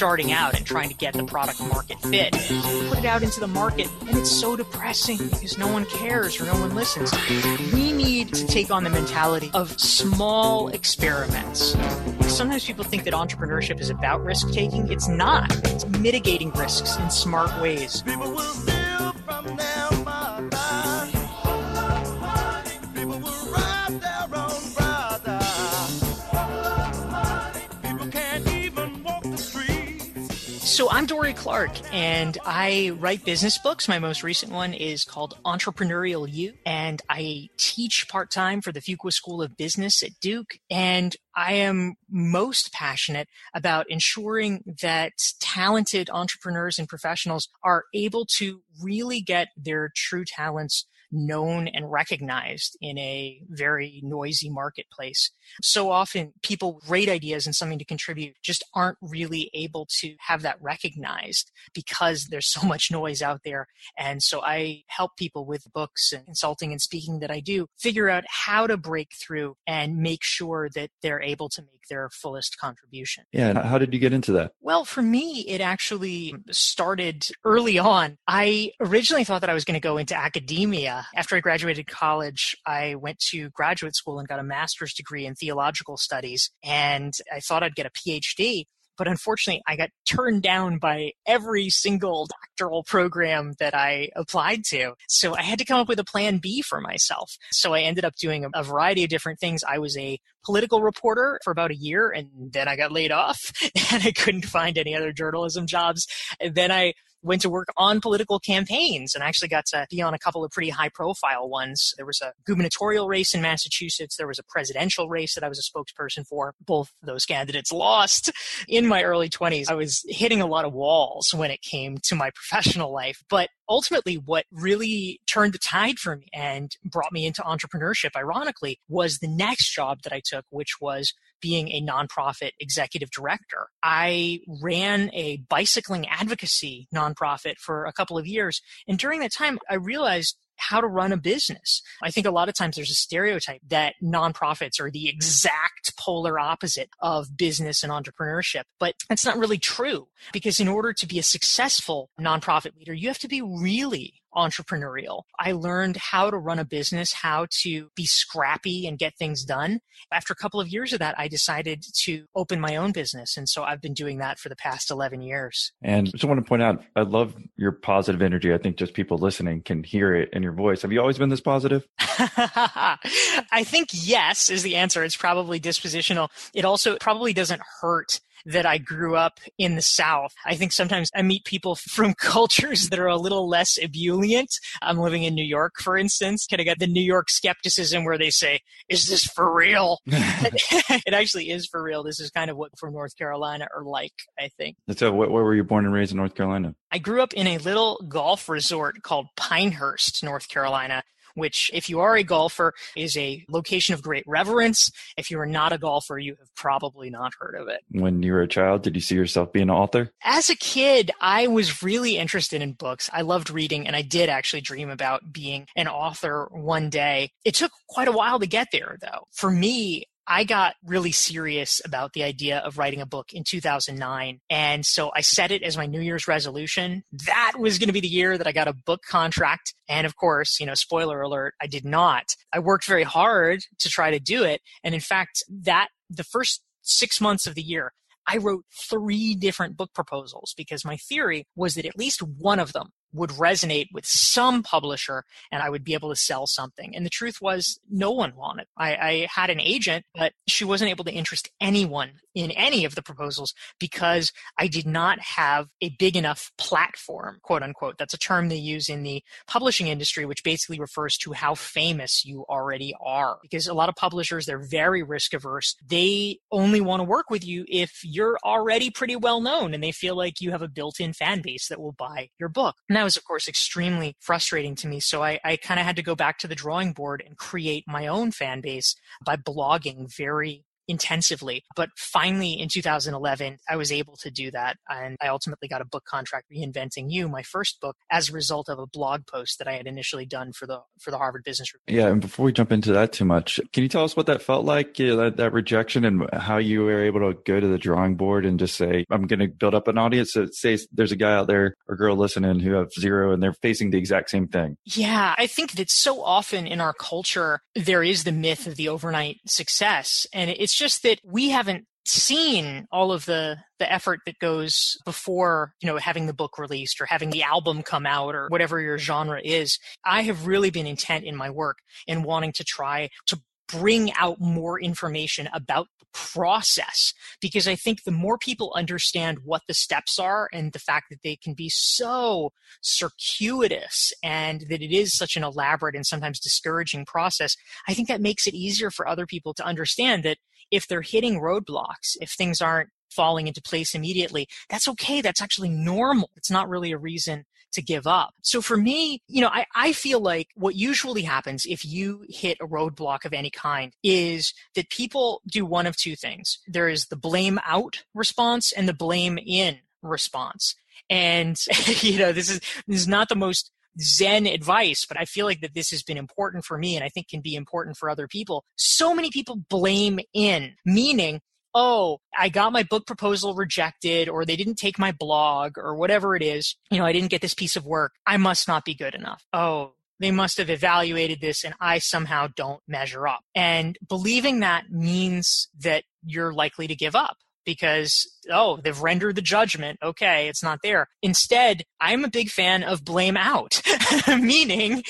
starting out and trying to get the product market fit. Put it out into the market, and it's so depressing because no one cares or no one listens. We need to take on the mentality of small experiments. Sometimes people think that entrepreneurship is about risk taking. It's not. It's mitigating risks in smart ways. So I'm Dorie Clark, and I write business books. My most recent one is called Entrepreneurial You, and I teach part time for the Fuqua School of Business at Duke. And I am most passionate about ensuring that talented entrepreneurs and professionals are able to really get their true talents known and recognized in a very noisy marketplace. So often people with great ideas and something to contribute just aren't really able to have that recognized because there's so much noise out there. And so I help people with books and consulting and speaking that I do figure out how to break through and make sure that they're able to make their fullest contribution. Yeah. How did you get into that? Well, for me, it actually started early on. I originally thought that I was going to go into academia after I graduated college, I went to graduate school and got a master's degree in theological studies. And I thought I'd get a PhD. But unfortunately, I got turned down by every single doctoral program that I applied to. So I had to come up with a plan B for myself. So I ended up doing a, variety of different things. I was a political reporter for about a year and then I got laid off and I couldn't find any other journalism jobs. And then I went to work on political campaigns and actually got to be on a couple of pretty high profile ones. There was a gubernatorial race in Massachusetts. There was a presidential race that I was a spokesperson for. Both those candidates lost. In my early 20s, I was hitting a lot of walls when it came to my professional life. But ultimately, what really turned the tide for me and brought me into entrepreneurship, ironically, was the next job that I took, which was being a nonprofit executive director. I ran a bicycling advocacy nonprofit for a couple of years. And during that time, I realized how to run a business. I think a lot of times there's a stereotype that nonprofits are the exact polar opposite of business and entrepreneurship, but that's not really true because in order to be a successful nonprofit leader, you have to be really entrepreneurial. I learned how to run a business, how to be scrappy and get things done. After a couple of years of that, I decided to open my own business. And so I've been doing that for the past 11 years. And I just want to point out, I love your positive energy. I think just people listening can hear it in your voice. Have you always been this positive? I think yes is the answer. It's probably dispositional. It also probably doesn't hurt that I grew up in the South. I think sometimes I meet people from cultures that are a little less ebullient. I'm living in New York, for instance. Kind of got the New York skepticism where they say, is this for real? it actually is for real. This is kind of what from North Carolina are like, I think. So where were you born and raised in North Carolina? I grew up in a little golf resort called Pinehurst, North Carolina which, if you are a golfer, is a location of great reverence. If you are not a golfer, you have probably not heard of it. When you were a child, did you see yourself being an author? As a kid, I was really interested in books. I loved reading, and I did actually dream about being an author one day. It took quite a while to get there, though. For me, I got really serious about the idea of writing a book in 2009. And so I set it as my New Year's resolution. That was going to be the year that I got a book contract. And of course, you know, spoiler alert, I did not. I worked very hard to try to do it. And in fact, that the first six months of the year, I wrote three different book proposals because my theory was that at least one of them would resonate with some publisher and I would be able to sell something. And the truth was, no one wanted. I, I, had an agent, but she wasn't able to interest anyone in any of the proposals because I did not have a big enough platform, quote unquote. That's a term they use in the publishing industry, which basically refers to how famous you already are. Because a lot of publishers, they're very risk averse. They only want to work with you if you're already pretty well known and they feel like you have a built in fan base that will buy your book. That was, of course, extremely frustrating to me. So I, I kind of had to go back to the drawing board and create my own fan base by blogging very intensively. But finally, in 2011, I was able to do that. And I ultimately got a book contract, Reinventing You, my first book, as a result of a blog post that I had initially done for the, for the Harvard Business Review. Yeah. And before we jump into that too much, can you tell us what that felt like, yeah, that, that rejection and how you were able to go to the drawing board and just say, I'm going to build up an audience that says there's a guy out there or girl listening who have zero and they're facing the exact same thing? Yeah. I think that so often in our culture, there is the myth of the overnight success. And it's just that we haven't seen all of the the effort that goes before you know having the book released or having the album come out or whatever your genre is. I have really been intent in my work in wanting to try to bring out more information about the process because I think the more people understand what the steps are and the fact that they can be so circuitous and that it is such an elaborate and sometimes discouraging process, I think that makes it easier for other people to understand that if they're hitting roadblocks, if things aren't falling into place immediately, that's okay. That's actually normal. It's not really a reason to give up. So for me, you know, I, I feel like what usually happens if you hit a roadblock of any kind is that people do one of two things. There is the blame out response and the blame in response. And, you know, this is, this is not the most Zen advice, but I feel like that this has been important for me and I think can be important for other people. So many people blame in, meaning oh, I got my book proposal rejected, or they didn't take my blog, or whatever it is. You know, I didn't get this piece of work. I must not be good enough. Oh, they must have evaluated this and I somehow don't measure up. And believing that means that you're likely to give up because, oh, they've rendered the judgment. Okay, it's not there. Instead, I'm a big fan of blame out, meaning,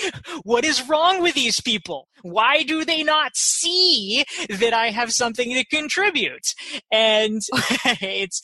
what is wrong with these people? Why do they not see that I have something to contribute? And it's,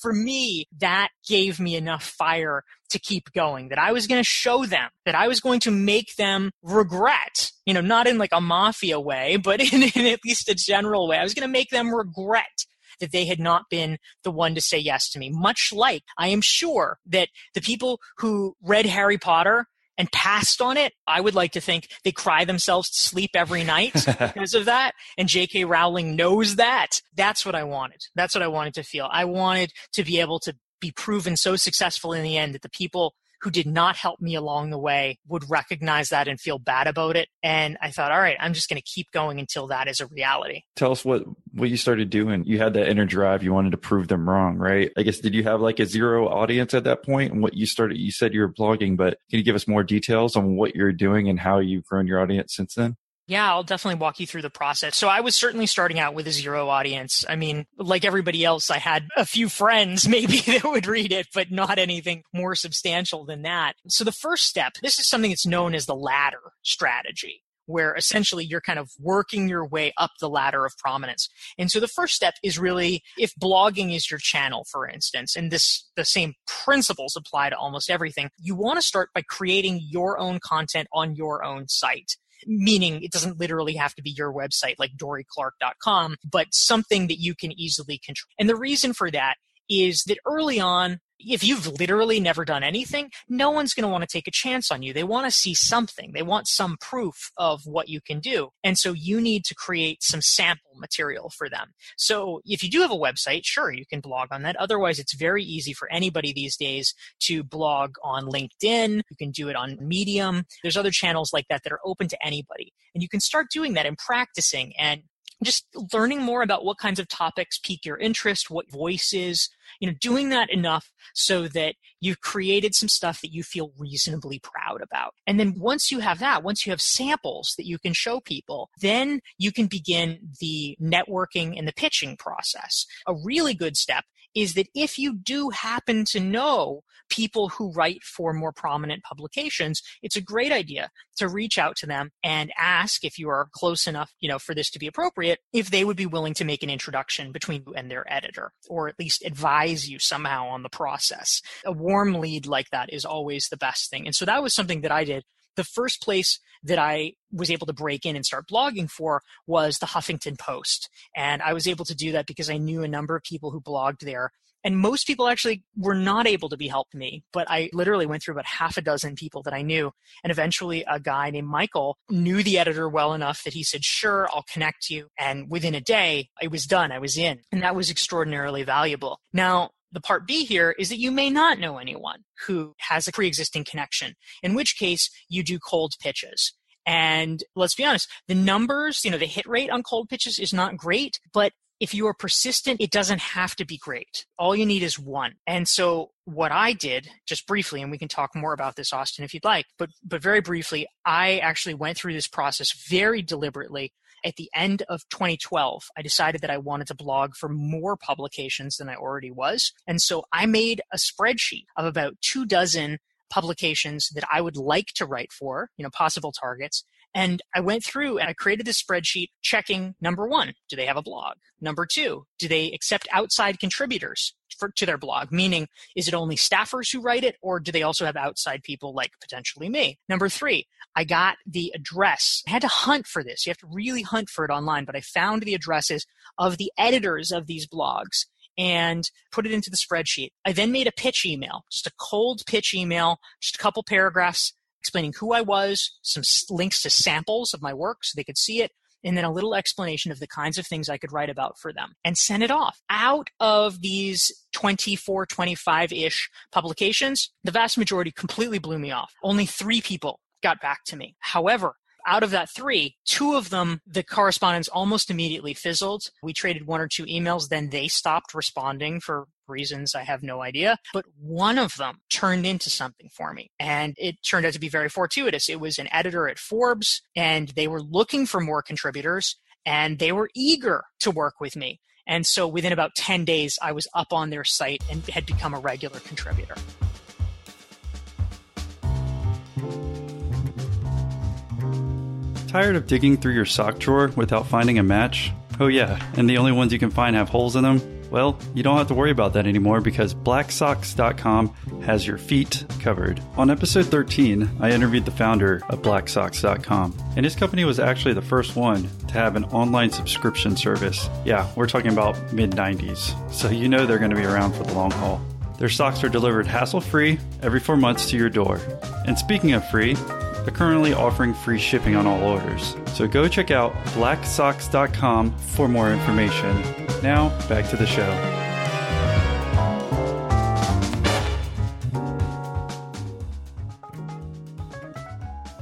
for me, that gave me enough fire to keep going, that I was going to show them, that I was going to make them regret, you know, not in like a mafia way, but in, in at least a general way. I was going to make them regret that they had not been the one to say yes to me. Much like I am sure that the people who read Harry Potter and passed on it, I would like to think they cry themselves to sleep every night because of that. And J.K. Rowling knows that. That's what I wanted. That's what I wanted to feel. I wanted to be able to be proven so successful in the end that the people who did not help me along the way would recognize that and feel bad about it. And I thought, all right, I'm just going to keep going until that is a reality. Tell us what, what you started doing. You had that inner drive. You wanted to prove them wrong, right? I guess, did you have like a zero audience at that point? and what you started? You said you were blogging, but can you give us more details on what you're doing and how you've grown your audience since then? Yeah, I'll definitely walk you through the process. So I was certainly starting out with a zero audience. I mean, like everybody else, I had a few friends maybe that would read it, but not anything more substantial than that. So the first step, this is something that's known as the ladder strategy where essentially you're kind of working your way up the ladder of prominence. And so the first step is really if blogging is your channel, for instance, and this the same principles apply to almost everything, you want to start by creating your own content on your own site meaning it doesn't literally have to be your website like dorieclark.com, but something that you can easily control. And the reason for that is that early on, if you've literally never done anything, no one's going to want to take a chance on you. They want to see something. They want some proof of what you can do. And so you need to create some sample material for them. So if you do have a website, sure, you can blog on that. Otherwise, it's very easy for anybody these days to blog on LinkedIn. You can do it on Medium. There's other channels like that that are open to anybody. And you can start doing that and practicing and just learning more about what kinds of topics pique your interest, what voices, you know, doing that enough so that you've created some stuff that you feel reasonably proud about. And then once you have that, once you have samples that you can show people, then you can begin the networking and the pitching process. A really good step is that if you do happen to know people who write for more prominent publications, it's a great idea to reach out to them and ask if you are close enough, you know, for this to be appropriate, if they would be willing to make an introduction between you and their editor, or at least advise you somehow on the process. A warm lead like that is always the best thing. And so that was something that I did The first place that I was able to break in and start blogging for was the Huffington Post. And I was able to do that because I knew a number of people who blogged there. And most people actually were not able to be helped me, but I literally went through about half a dozen people that I knew. And eventually a guy named Michael knew the editor well enough that he said, sure, I'll connect you. And within a day, I was done. I was in. And that was extraordinarily valuable. Now, the part B here is that you may not know anyone who has a pre existing connection, in which case you do cold pitches. And let's be honest, the numbers, you know, the hit rate on cold pitches is not great, but if you are persistent, it doesn't have to be great. All you need is one. And so what I did, just briefly, and we can talk more about this, Austin, if you'd like, but but very briefly, I actually went through this process very deliberately at the end of 2012, I decided that I wanted to blog for more publications than I already was. And so I made a spreadsheet of about two dozen publications that I would like to write for, you know, possible targets. And I went through and I created this spreadsheet checking number one, do they have a blog? Number two, do they accept outside contributors for, to their blog? Meaning, is it only staffers who write it or do they also have outside people like potentially me? Number three, I got the address. I had to hunt for this. You have to really hunt for it online, but I found the addresses of the editors of these blogs and put it into the spreadsheet. I then made a pitch email, just a cold pitch email, just a couple paragraphs explaining who I was, some links to samples of my work so they could see it, and then a little explanation of the kinds of things I could write about for them and send it off. Out of these 24, 25 ish publications, the vast majority completely blew me off. Only three people got back to me. However, out of that three, two of them, the correspondence almost immediately fizzled. We traded one or two emails, then they stopped responding for reasons I have no idea. But one of them turned into something for me. And it turned out to be very fortuitous. It was an editor at Forbes, and they were looking for more contributors, and they were eager to work with me. And so within about 10 days, I was up on their site and had become a regular contributor. Tired of digging through your sock drawer without finding a match? Oh, yeah, and the only ones you can find have holes in them? Well, you don't have to worry about that anymore because blacksocks.com has your feet covered. On episode 13, I interviewed the founder of blacksocks.com, and his company was actually the first one to have an online subscription service. Yeah, we're talking about mid 90s, so you know they're going to be around for the long haul. Their socks are delivered hassle free every four months to your door. And speaking of free, they're currently offering free shipping on all orders. So go check out blacksocks.com for more information. Now, back to the show.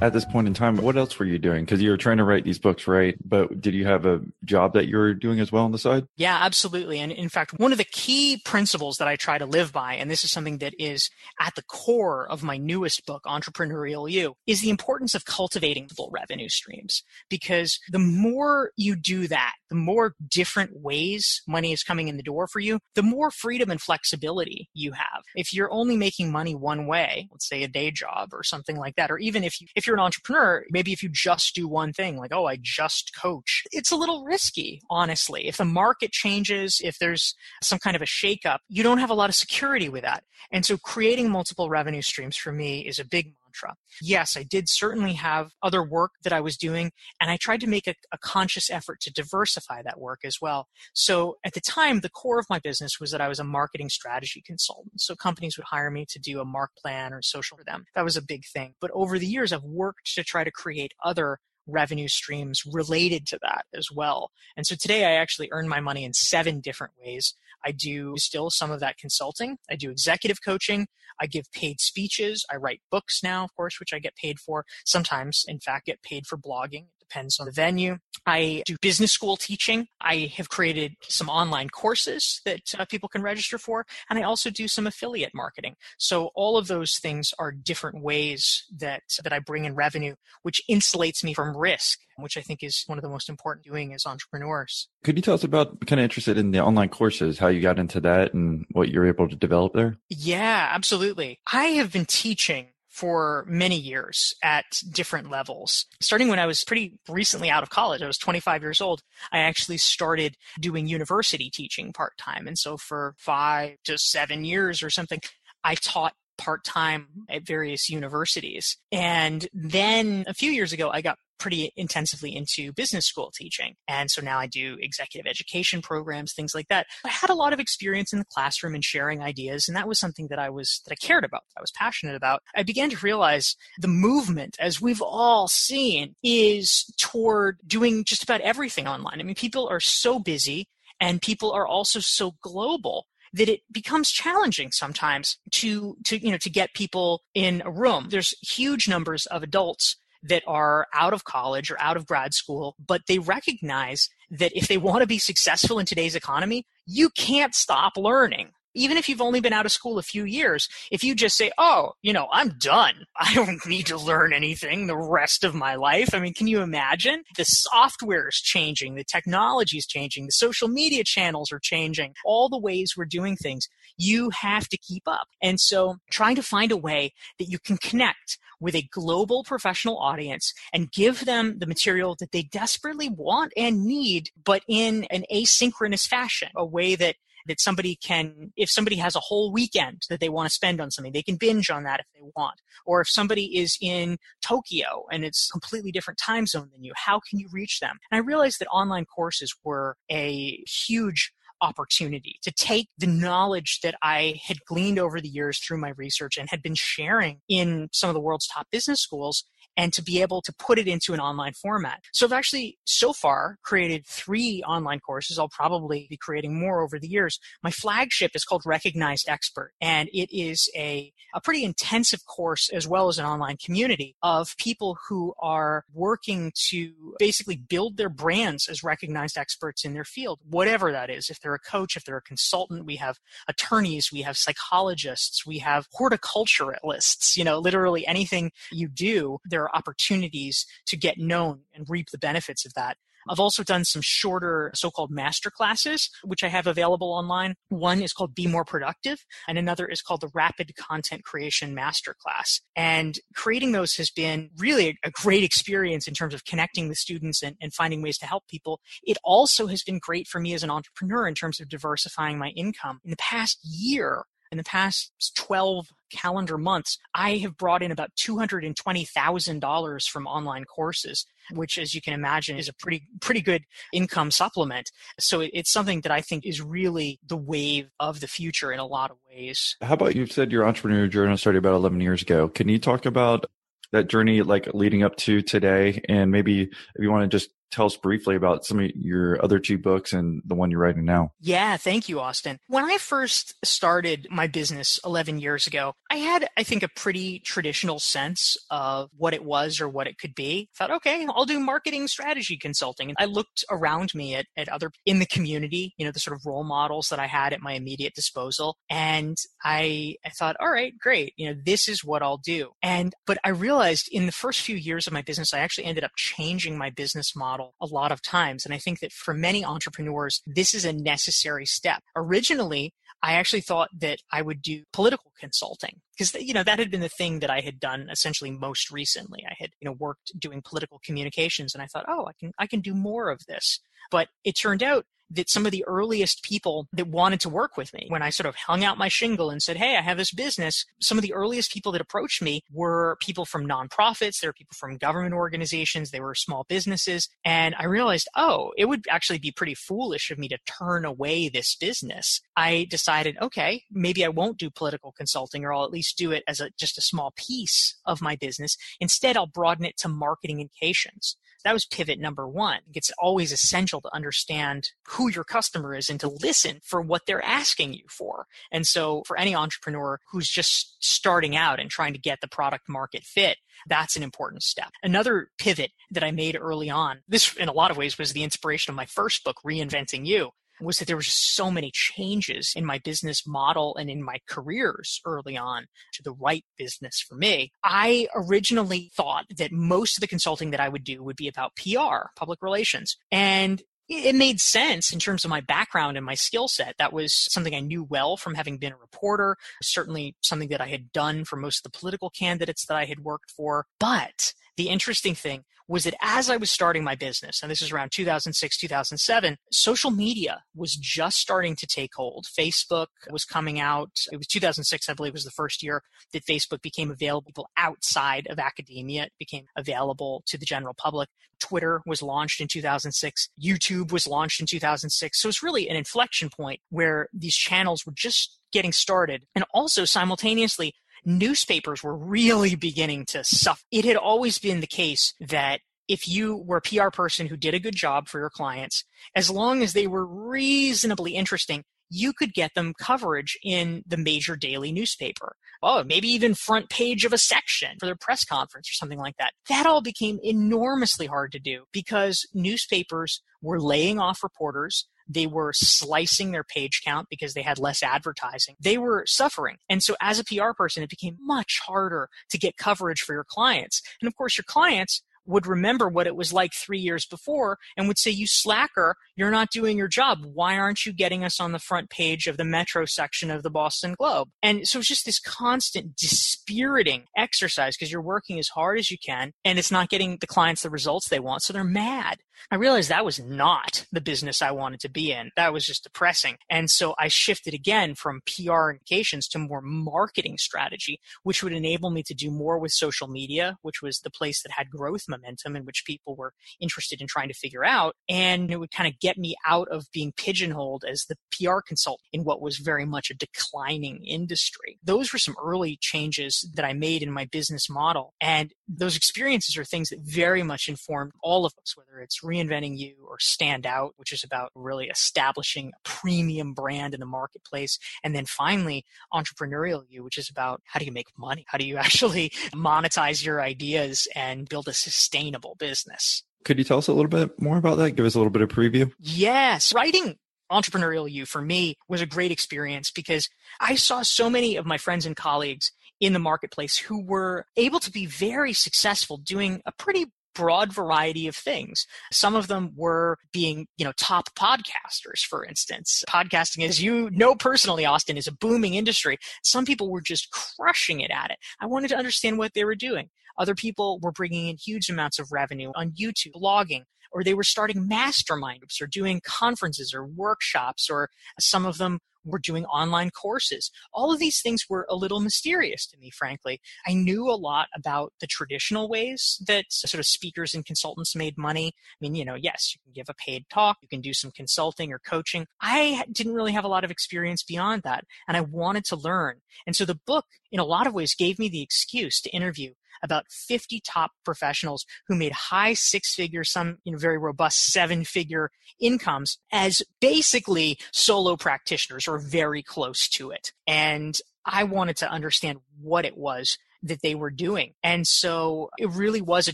At this point in time, what else were you doing? Because you were trying to write these books, right? But did you have a job that you were doing as well on the side? Yeah, absolutely. And in fact, one of the key principles that I try to live by, and this is something that is at the core of my newest book, Entrepreneurial You, is the importance of cultivating multiple revenue streams. Because the more you do that, the more different ways money is coming in the door for you, the more freedom and flexibility you have. If you're only making money one way, let's say a day job or something like that, or even if you, if you're you're an entrepreneur, maybe if you just do one thing, like, oh, I just coach, it's a little risky, honestly. If the market changes, if there's some kind of a shakeup, you don't have a lot of security with that. And so creating multiple revenue streams for me is a big mantra. Yes, I did certainly have other work that I was doing, and I tried to make a, a, conscious effort to diversify that work as well. So at the time, the core of my business was that I was a marketing strategy consultant. So companies would hire me to do a mark plan or social for them. That was a big thing. But over the years, I've worked to try to create other revenue streams related to that as well. And so today I actually earn my money in seven different ways. I do still some of that consulting. I do executive coaching. I give paid speeches. I write books now, of course, which I get paid for. Sometimes, in fact, get paid for blogging depends on the venue. I do business school teaching. I have created some online courses that uh, people can register for, and I also do some affiliate marketing. So all of those things are different ways that that I bring in revenue, which insulates me from risk, which I think is one of the most important doing as entrepreneurs. Could you tell us about kind of interested in the online courses, how you got into that and what you're able to develop there? Yeah, absolutely. I have been teaching for many years at different levels. Starting when I was pretty recently out of college, I was 25 years old, I actually started doing university teaching part time. And so for five to seven years or something, I taught part time at various universities. And then a few years ago, I got pretty intensively into business school teaching. And so now I do executive education programs, things like that. I had a lot of experience in the classroom and sharing ideas, and that was something that I was that I cared about, I was passionate about. I began to realize the movement, as we've all seen, is toward doing just about everything online. I mean, people are so busy and people are also so global that it becomes challenging sometimes to to you know to get people in a room there's huge numbers of adults that are out of college or out of grad school, but they recognize that if they want to be successful in today's economy, you can't stop learning. Even if you've only been out of school a few years, if you just say, oh, you know, I'm done. I don't need to learn anything the rest of my life. I mean, can you imagine? The software is changing, the technology is changing, the social media channels are changing, all the ways we're doing things. You have to keep up. And so trying to find a way that you can connect with a global professional audience and give them the material that they desperately want and need, but in an asynchronous fashion, a way that that somebody can, if somebody has a whole weekend that they want to spend on something, they can binge on that if they want. Or if somebody is in Tokyo and it's a completely different time zone than you, how can you reach them? And I realized that online courses were a huge opportunity to take the knowledge that I had gleaned over the years through my research and had been sharing in some of the world's top business schools and to be able to put it into an online format. So I've actually so far created three online courses. I'll probably be creating more over the years. My flagship is called Recognized Expert, and it is a, a pretty intensive course as well as an online community of people who are working to basically build their brands as recognized experts in their field, whatever that is. If they're a coach, if they're a consultant, we have attorneys, we have psychologists, we have horticulturalists, you know, literally anything you do, there opportunities to get known and reap the benefits of that. I've also done some shorter so-called master classes, which I have available online. One is called Be More Productive, and another is called the Rapid Content Creation Masterclass. And creating those has been really a great experience in terms of connecting with students and, and finding ways to help people. It also has been great for me as an entrepreneur in terms of diversifying my income. In the past year, in the past 12 calendar months, I have brought in about $220,000 from online courses, which as you can imagine is a pretty, pretty good income supplement. So it's something that I think is really the wave of the future in a lot of ways. How about you said your entrepreneur journey started about 11 years ago. Can you talk about that journey like leading up to today and maybe if you want to just tell us briefly about some of your other two books and the one you're writing now. Yeah, thank you, Austin. When I first started my business 11 years ago, I had, I think, a pretty traditional sense of what it was or what it could be. I thought, okay, I'll do marketing strategy consulting. And I looked around me at, at other in the community, you know, the sort of role models that I had at my immediate disposal. And I, I thought, all right, great. You know, this is what I'll do. And, but I realized in the first few years of my business, I actually ended up changing my business model model a lot of times. And I think that for many entrepreneurs, this is a necessary step. Originally, I actually thought that I would do political consulting because you know that had been the thing that I had done essentially most recently. I had you know worked doing political communications and I thought, "Oh, I can I can do more of this." But it turned out that some of the earliest people that wanted to work with me, when I sort of hung out my shingle and said, Hey, I have this business, some of the earliest people that approached me were people from nonprofits. There were people from government organizations. They were small businesses. And I realized, oh, it would actually be pretty foolish of me to turn away this business. I decided, okay, maybe I won't do political consulting or I'll at least do it as a, just a small piece of my business. Instead, I'll broaden it to marketing and communications. That was pivot number one. It's always essential to understand who your customer is and to listen for what they're asking you for. And so for any entrepreneur who's just starting out and trying to get the product market fit, that's an important step. Another pivot that I made early on, this in a lot of ways was the inspiration of my first book, Reinventing You was that there were so many changes in my business model and in my careers early on to the right business for me. I originally thought that most of the consulting that I would do would be about PR, public relations. And it made sense in terms of my background and my skill set. That was something I knew well from having been a reporter, certainly something that I had done for most of the political candidates that I had worked for. But the interesting thing was that as I was starting my business, and this is around 2006, 2007, social media was just starting to take hold. Facebook was coming out. It was 2006, I believe, was the first year that Facebook became available outside of academia. It became available to the general public. Twitter was launched in 2006. YouTube was launched in 2006. So it's really an inflection point where these channels were just getting started. And also simultaneously, newspapers were really beginning to suffer. It had always been the case that if you were a PR person who did a good job for your clients, as long as they were reasonably interesting, you could get them coverage in the major daily newspaper. Oh, maybe even front page of a section for their press conference or something like that. That all became enormously hard to do because newspapers were laying off reporters. They were slicing their page count because they had less advertising. They were suffering. And so as a PR person, it became much harder to get coverage for your clients. And of course, your clients would remember what it was like three years before and would say, You slacker, you're not doing your job. Why aren't you getting us on the front page of the Metro section of the Boston Globe? And so it's just this constant dispiriting exercise because you're working as hard as you can and it's not getting the clients the results they want. So they're mad. I realized that was not the business I wanted to be in. That was just depressing. And so I shifted again from PR indications to more marketing strategy, which would enable me to do more with social media, which was the place that had growth momentum and which people were interested in trying to figure out. And it would kind of get me out of being pigeonholed as the PR consultant in what was very much a declining industry. Those were some early changes that I made in my business model. And those experiences are things that very much informed all of us, whether it's reinventing you or stand out, which is about really establishing a premium brand in the marketplace. And then finally, entrepreneurial you, which is about how do you make money? How do you actually monetize your ideas and build a sustainable business? Could you tell us a little bit more about that? Give us a little bit of preview. Yes. Writing entrepreneurial you for me was a great experience because I saw so many of my friends and colleagues in the marketplace who were able to be very successful doing a pretty broad variety of things. Some of them were being, you know, top podcasters, for instance. Podcasting, as you know personally, Austin, is a booming industry. Some people were just crushing it at it. I wanted to understand what they were doing. Other people were bringing in huge amounts of revenue on YouTube, blogging, or they were starting mastermind groups or doing conferences or workshops, or some of them were doing online courses. All of these things were a little mysterious to me, frankly. I knew a lot about the traditional ways that sort of speakers and consultants made money. I mean, you know, yes, you can give a paid talk, you can do some consulting or coaching. I didn't really have a lot of experience beyond that, and I wanted to learn. And so the book, in a lot of ways, gave me the excuse to interview about 50 top professionals who made high six figure, some you know, very robust seven figure incomes as basically solo practitioners or very close to it. And I wanted to understand what it was that they were doing. And so it really was a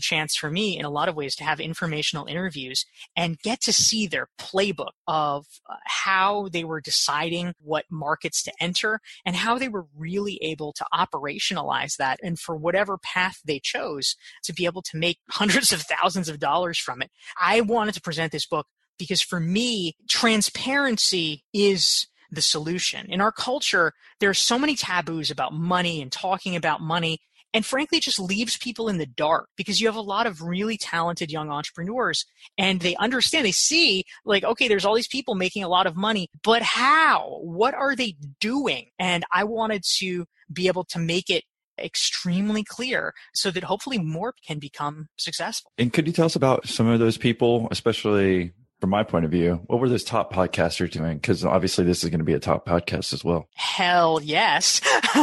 chance for me in a lot of ways to have informational interviews and get to see their playbook of uh, how they were deciding what markets to enter and how they were really able to operationalize that and for whatever path they chose to be able to make hundreds of thousands of dollars from it. I wanted to present this book because for me, transparency is the solution. In our culture, there are so many taboos about money and talking about money. And frankly, just leaves people in the dark because you have a lot of really talented young entrepreneurs and they understand, they see like, okay, there's all these people making a lot of money, but how? What are they doing? And I wanted to be able to make it extremely clear so that hopefully more can become successful. And could you tell us about some of those people, especially from my point of view, what were those top podcasters doing? Because obviously this is going to be a top podcast as well. Hell yes.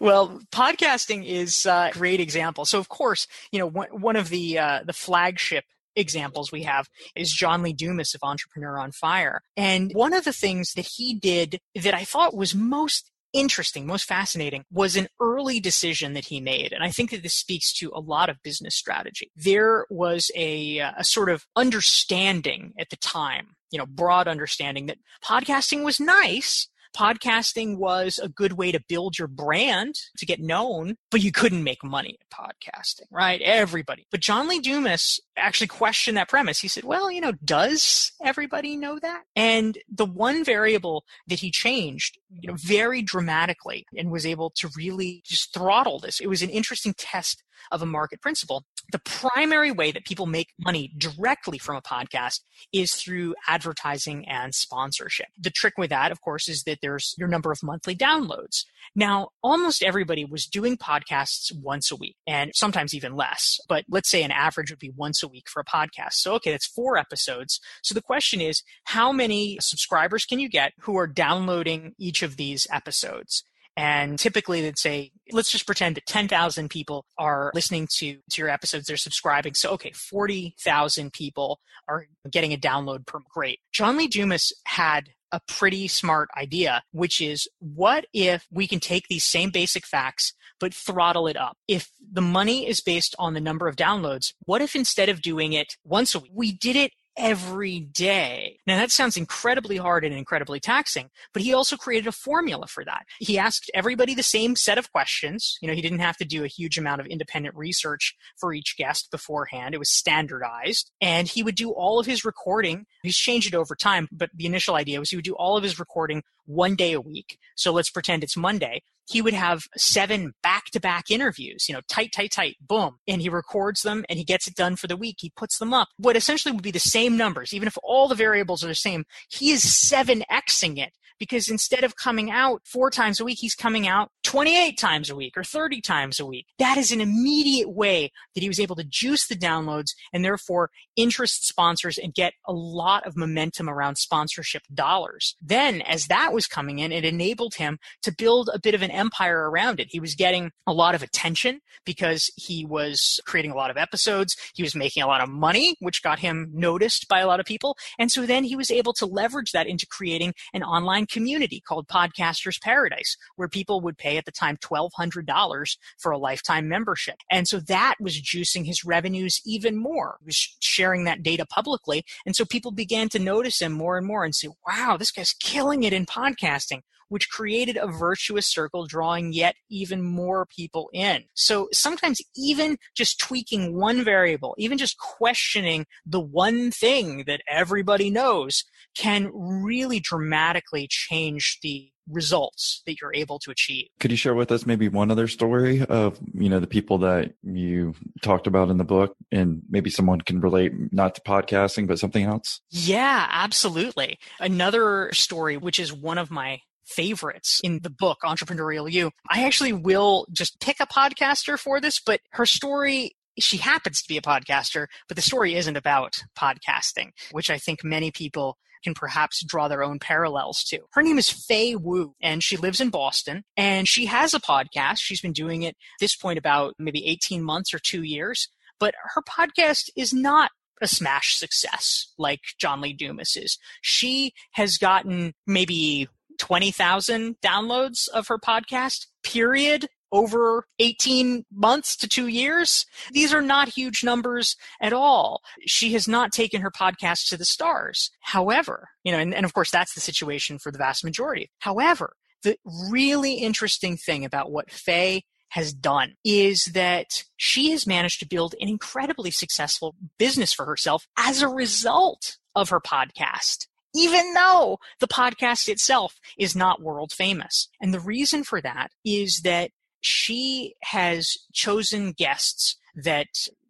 well, podcasting is a great example. So, of course, you know one, of the uh, the flagship examples we have is John Lee Dumas of Entrepreneur on Fire. And one of the things that he did that I thought was most interesting, most fascinating was an early decision that he made. And I think that this speaks to a lot of business strategy. There was a, a sort of understanding at the time, you know, broad understanding that podcasting was nice, Podcasting was a good way to build your brand, to get known, but you couldn't make money at podcasting, right? Everybody. But John Lee Dumas actually questioned that premise. He said, well, you know, does everybody know that? And the one variable that he changed, you know, very dramatically and was able to really just throttle this. It was an interesting test of a market principle. The primary way that people make money directly from a podcast is through advertising and sponsorship. The trick with that, of course, is that there's your number of monthly downloads. Now, almost everybody was doing podcasts once a week and sometimes even less, but let's say an average would be once a week for a podcast. So, okay, that's four episodes. So the question is, how many subscribers can you get who are downloading each of these episodes? And typically they'd say, let's just pretend that 10,000 people are listening to, to your episodes. They're subscribing. So, okay, 40,000 people are getting a download per great. John Lee Dumas had a pretty smart idea, which is what if we can take these same basic facts but throttle it up? If the money is based on the number of downloads, what if instead of doing it once a week, we did it every day. Now that sounds incredibly hard and incredibly taxing, but he also created a formula for that. He asked everybody the same set of questions. You know, he didn't have to do a huge amount of independent research for each guest beforehand. It was standardized and he would do all of his recording. He's changed it over time, but the initial idea was he would do all of his recording one day a week. So let's pretend it's Monday he would have seven back to back interviews, you know, tight, tight, tight, boom. And he records them and he gets it done for the week. He puts them up. What essentially would be the same numbers, even if all the variables are the same, he is 7xing it because instead of coming out four times a week, he's coming out 28 times a week or 30 times a week. That is an immediate way that he was able to juice the downloads and therefore interest sponsors and get a lot of momentum around sponsorship dollars. Then, as that was coming in, it enabled him to build a bit of an empire around it. He was getting a lot of attention because he was creating a lot of episodes. He was making a lot of money, which got him noticed by a lot of people. And so then he was able to leverage that into creating an online community called Podcasters Paradise, where people would pay at the time $1,200 for a lifetime membership. And so that was juicing his revenues even more. He was sharing that data publicly. And so people began to notice him more and more and say, wow, this guy's killing it in podcasting which created a virtuous circle, drawing yet even more people in. So sometimes even just tweaking one variable, even just questioning the one thing that everybody knows can really dramatically change the results that you're able to achieve. Could you share with us maybe one other story of, you know, the people that you talked about in the book and maybe someone can relate not to podcasting, but something else? Yeah, absolutely. Another story, which is one of my favorites in the book, Entrepreneurial You. I actually will just pick a podcaster for this, but her story she happens to be a podcaster, but the story isn't about podcasting, which I think many people can perhaps draw their own parallels to. Her name is Faye Wu, and she lives in Boston, and she has a podcast. She's been doing it this point about maybe 18 months or two years, but her podcast is not a smash success like John Lee Dumas is. She has gotten maybe 20,000 downloads of her podcast, period, over 18 months to two years. These are not huge numbers at all. She has not taken her podcast to the stars. However, you know, and, and of course that's the situation for the vast majority. However, the really interesting thing about what Faye has done is that she has managed to build an incredibly successful business for herself as a result of her podcast even though the podcast itself is not world famous. And the reason for that is that she has chosen guests that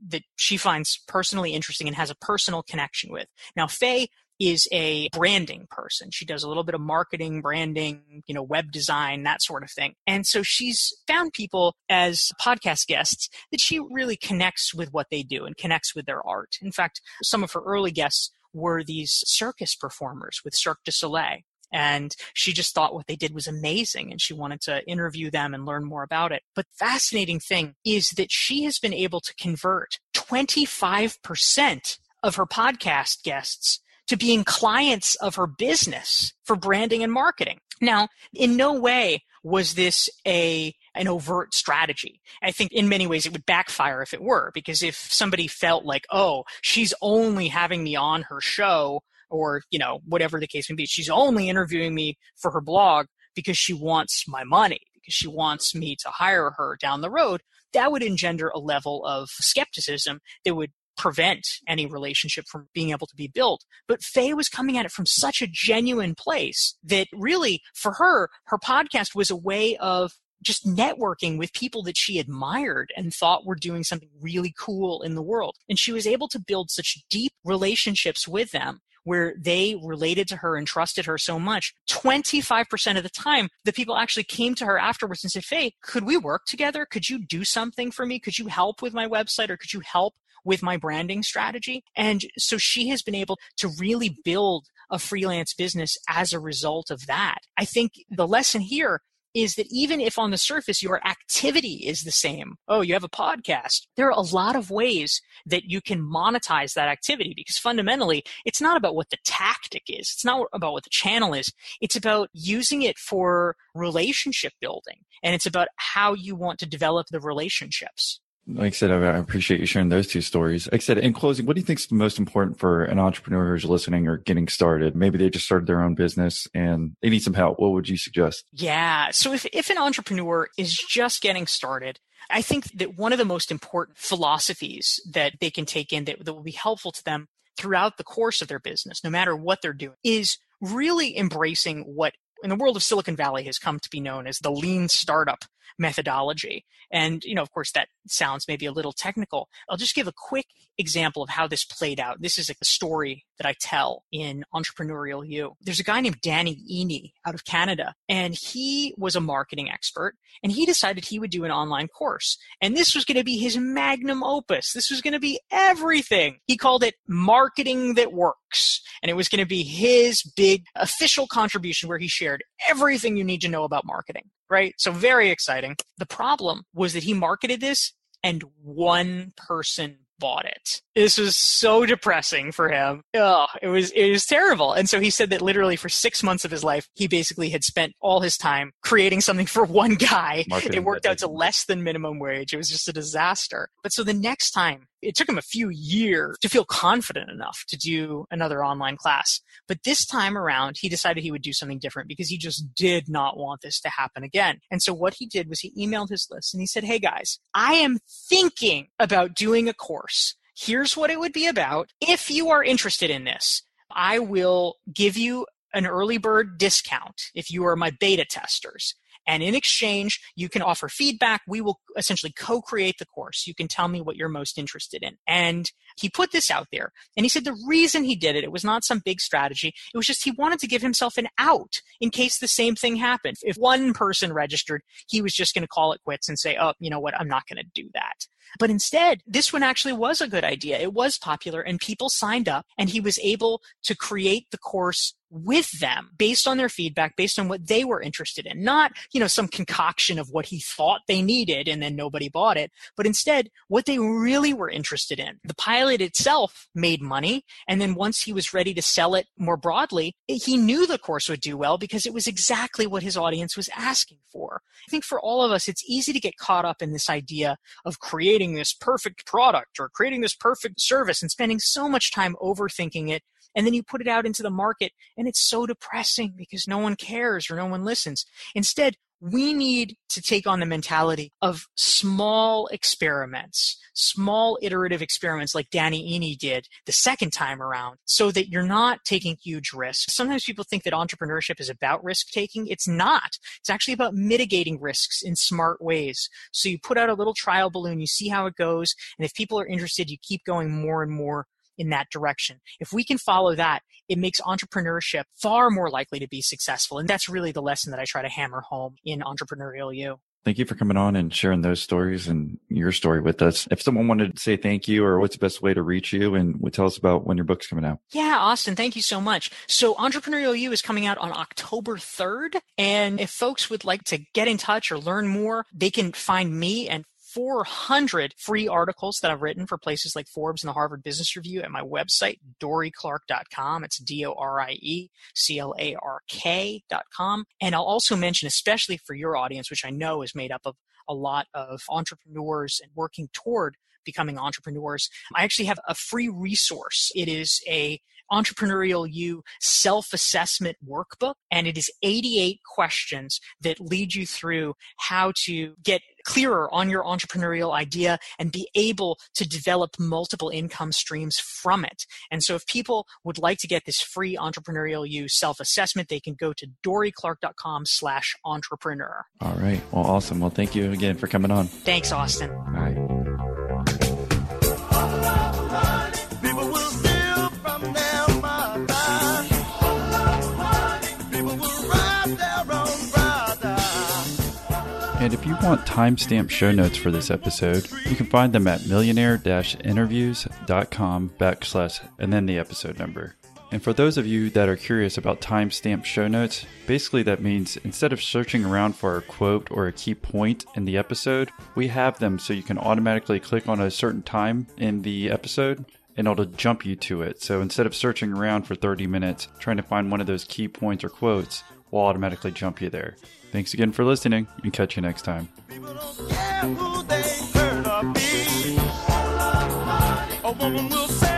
that she finds personally interesting and has a personal connection with. Now, Faye is a branding person. She does a little bit of marketing, branding, you know, web design, that sort of thing. And so she's found people as podcast guests that she really connects with what they do and connects with their art. In fact, some of her early guests were these circus performers with Cirque du Soleil. And she just thought what they did was amazing and she wanted to interview them and learn more about it. But fascinating thing is that she has been able to convert 25% of her podcast guests to being clients of her business for branding and marketing. Now, in no way was this a an overt strategy. I think in many ways it would backfire if it were, because if somebody felt like, oh, she's only having me on her show or, you know, whatever the case may be. She's only interviewing me for her blog because she wants my money, because she wants me to hire her down the road. That would engender a level of skepticism that would prevent any relationship from being able to be built. But Faye was coming at it from such a genuine place that really, for her, her podcast was a way of just networking with people that she admired and thought were doing something really cool in the world. And she was able to build such deep relationships with them where they related to her and trusted her so much. 25% of the time, the people actually came to her afterwards and said, Faye, could we work together? Could you do something for me? Could you help with my website or could you help with my branding strategy? And so she has been able to really build a freelance business as a result of that. I think the lesson here is that even if on the surface your activity is the same, oh, you have a podcast, there are a lot of ways that you can monetize that activity because fundamentally it's not about what the tactic is. It's not about what the channel is. It's about using it for relationship building and it's about how you want to develop the relationships like I said, I appreciate you sharing those two stories. Like I said, in closing, what do you think is the most important for an entrepreneur who's listening or getting started? Maybe they just started their own business and they need some help. What would you suggest? Yeah. So if, if an entrepreneur is just getting started, I think that one of the most important philosophies that they can take in that, that will be helpful to them throughout the course of their business, no matter what they're doing, is really embracing what in the world of Silicon Valley has come to be known as the lean startup methodology. And, you know, of course, that sounds maybe a little technical. I'll just give a quick example of how this played out. This is like a story that I tell in Entrepreneurial You. There's a guy named Danny Iny out of Canada, and he was a marketing expert, and he decided he would do an online course. And this was going to be his magnum opus. This was going to be everything. He called it Marketing That Works. And it was going to be his big official contribution where he shared everything you need to know about marketing right? So very exciting. The problem was that he marketed this and one person bought it. This was so depressing for him. Oh, it was it was terrible. And so he said that literally for six months of his life, he basically had spent all his time creating something for one guy. Marketing it worked out to less than minimum wage. It was just a disaster. But so the next time it took him a few years to feel confident enough to do another online class. But this time around, he decided he would do something different because he just did not want this to happen again. And so what he did was he emailed his list and he said, Hey guys, I am thinking about doing a course. Here's what it would be about. If you are interested in this, I will give you an early bird discount if you are my beta testers. And in exchange, you can offer feedback. We will essentially co create the course. You can tell me what you're most interested in. And he put this out there. And he said the reason he did it, it was not some big strategy. It was just he wanted to give himself an out in case the same thing happened. If one person registered, he was just going to call it quits and say, oh, you know what, I'm not going to do that. But instead, this one actually was a good idea. It was popular and people signed up and he was able to create the course with them based on their feedback, based on what they were interested in. Not, you know, some concoction of what he thought they needed and then nobody bought it, but instead what they really were interested in. The pilot itself made money. And then once he was ready to sell it more broadly, he knew the course would do well because it was exactly what his audience was asking for. I think for all of us, it's easy to get caught up in this idea of creating creating this perfect product or creating this perfect service and spending so much time overthinking it. And then you put it out into the market and it's so depressing because no one cares or no one listens. Instead, we need to take on the mentality of small experiments, small iterative experiments like Danny Iny did the second time around so that you're not taking huge risks. Sometimes people think that entrepreneurship is about risk taking. It's not. It's actually about mitigating risks in smart ways. So you put out a little trial balloon, you see how it goes, and if people are interested, you keep going more and more in that direction. If we can follow that, it makes entrepreneurship far more likely to be successful. And that's really the lesson that I try to hammer home in Entrepreneurial You. Thank you for coming on and sharing those stories and your story with us. If someone wanted to say thank you or what's the best way to reach you and tell us about when your book's coming out. Yeah, Austin, thank you so much. So Entrepreneurial You is coming out on October 3rd. And if folks would like to get in touch or learn more, they can find me and 400 free articles that I've written for places like Forbes and the Harvard Business Review at my website, dorieclark.com. It's D O R I E C L A R K.com. And I'll also mention, especially for your audience, which I know is made up of a lot of entrepreneurs and working toward becoming entrepreneurs. I actually have a free resource. It is a Entrepreneurial You self assessment workbook, and it is 88 questions that lead you through how to get clearer on your entrepreneurial idea and be able to develop multiple income streams from it. And so if people would like to get this free entrepreneurial you self-assessment, they can go to dorieclark.com slash entrepreneur. All right. Well, awesome. Well, thank you again for coming on. Thanks, Austin. All right. And if you want timestamp show notes for this episode, you can find them at millionaire-interviews.com backslash and then the episode number. And for those of you that are curious about timestamp show notes, basically that means instead of searching around for a quote or a key point in the episode, we have them so you can automatically click on a certain time in the episode and it'll jump you to it. So instead of searching around for 30 minutes trying to find one of those key points or quotes, we'll automatically jump you there. Thanks again for listening and catch you next time. A woman will precious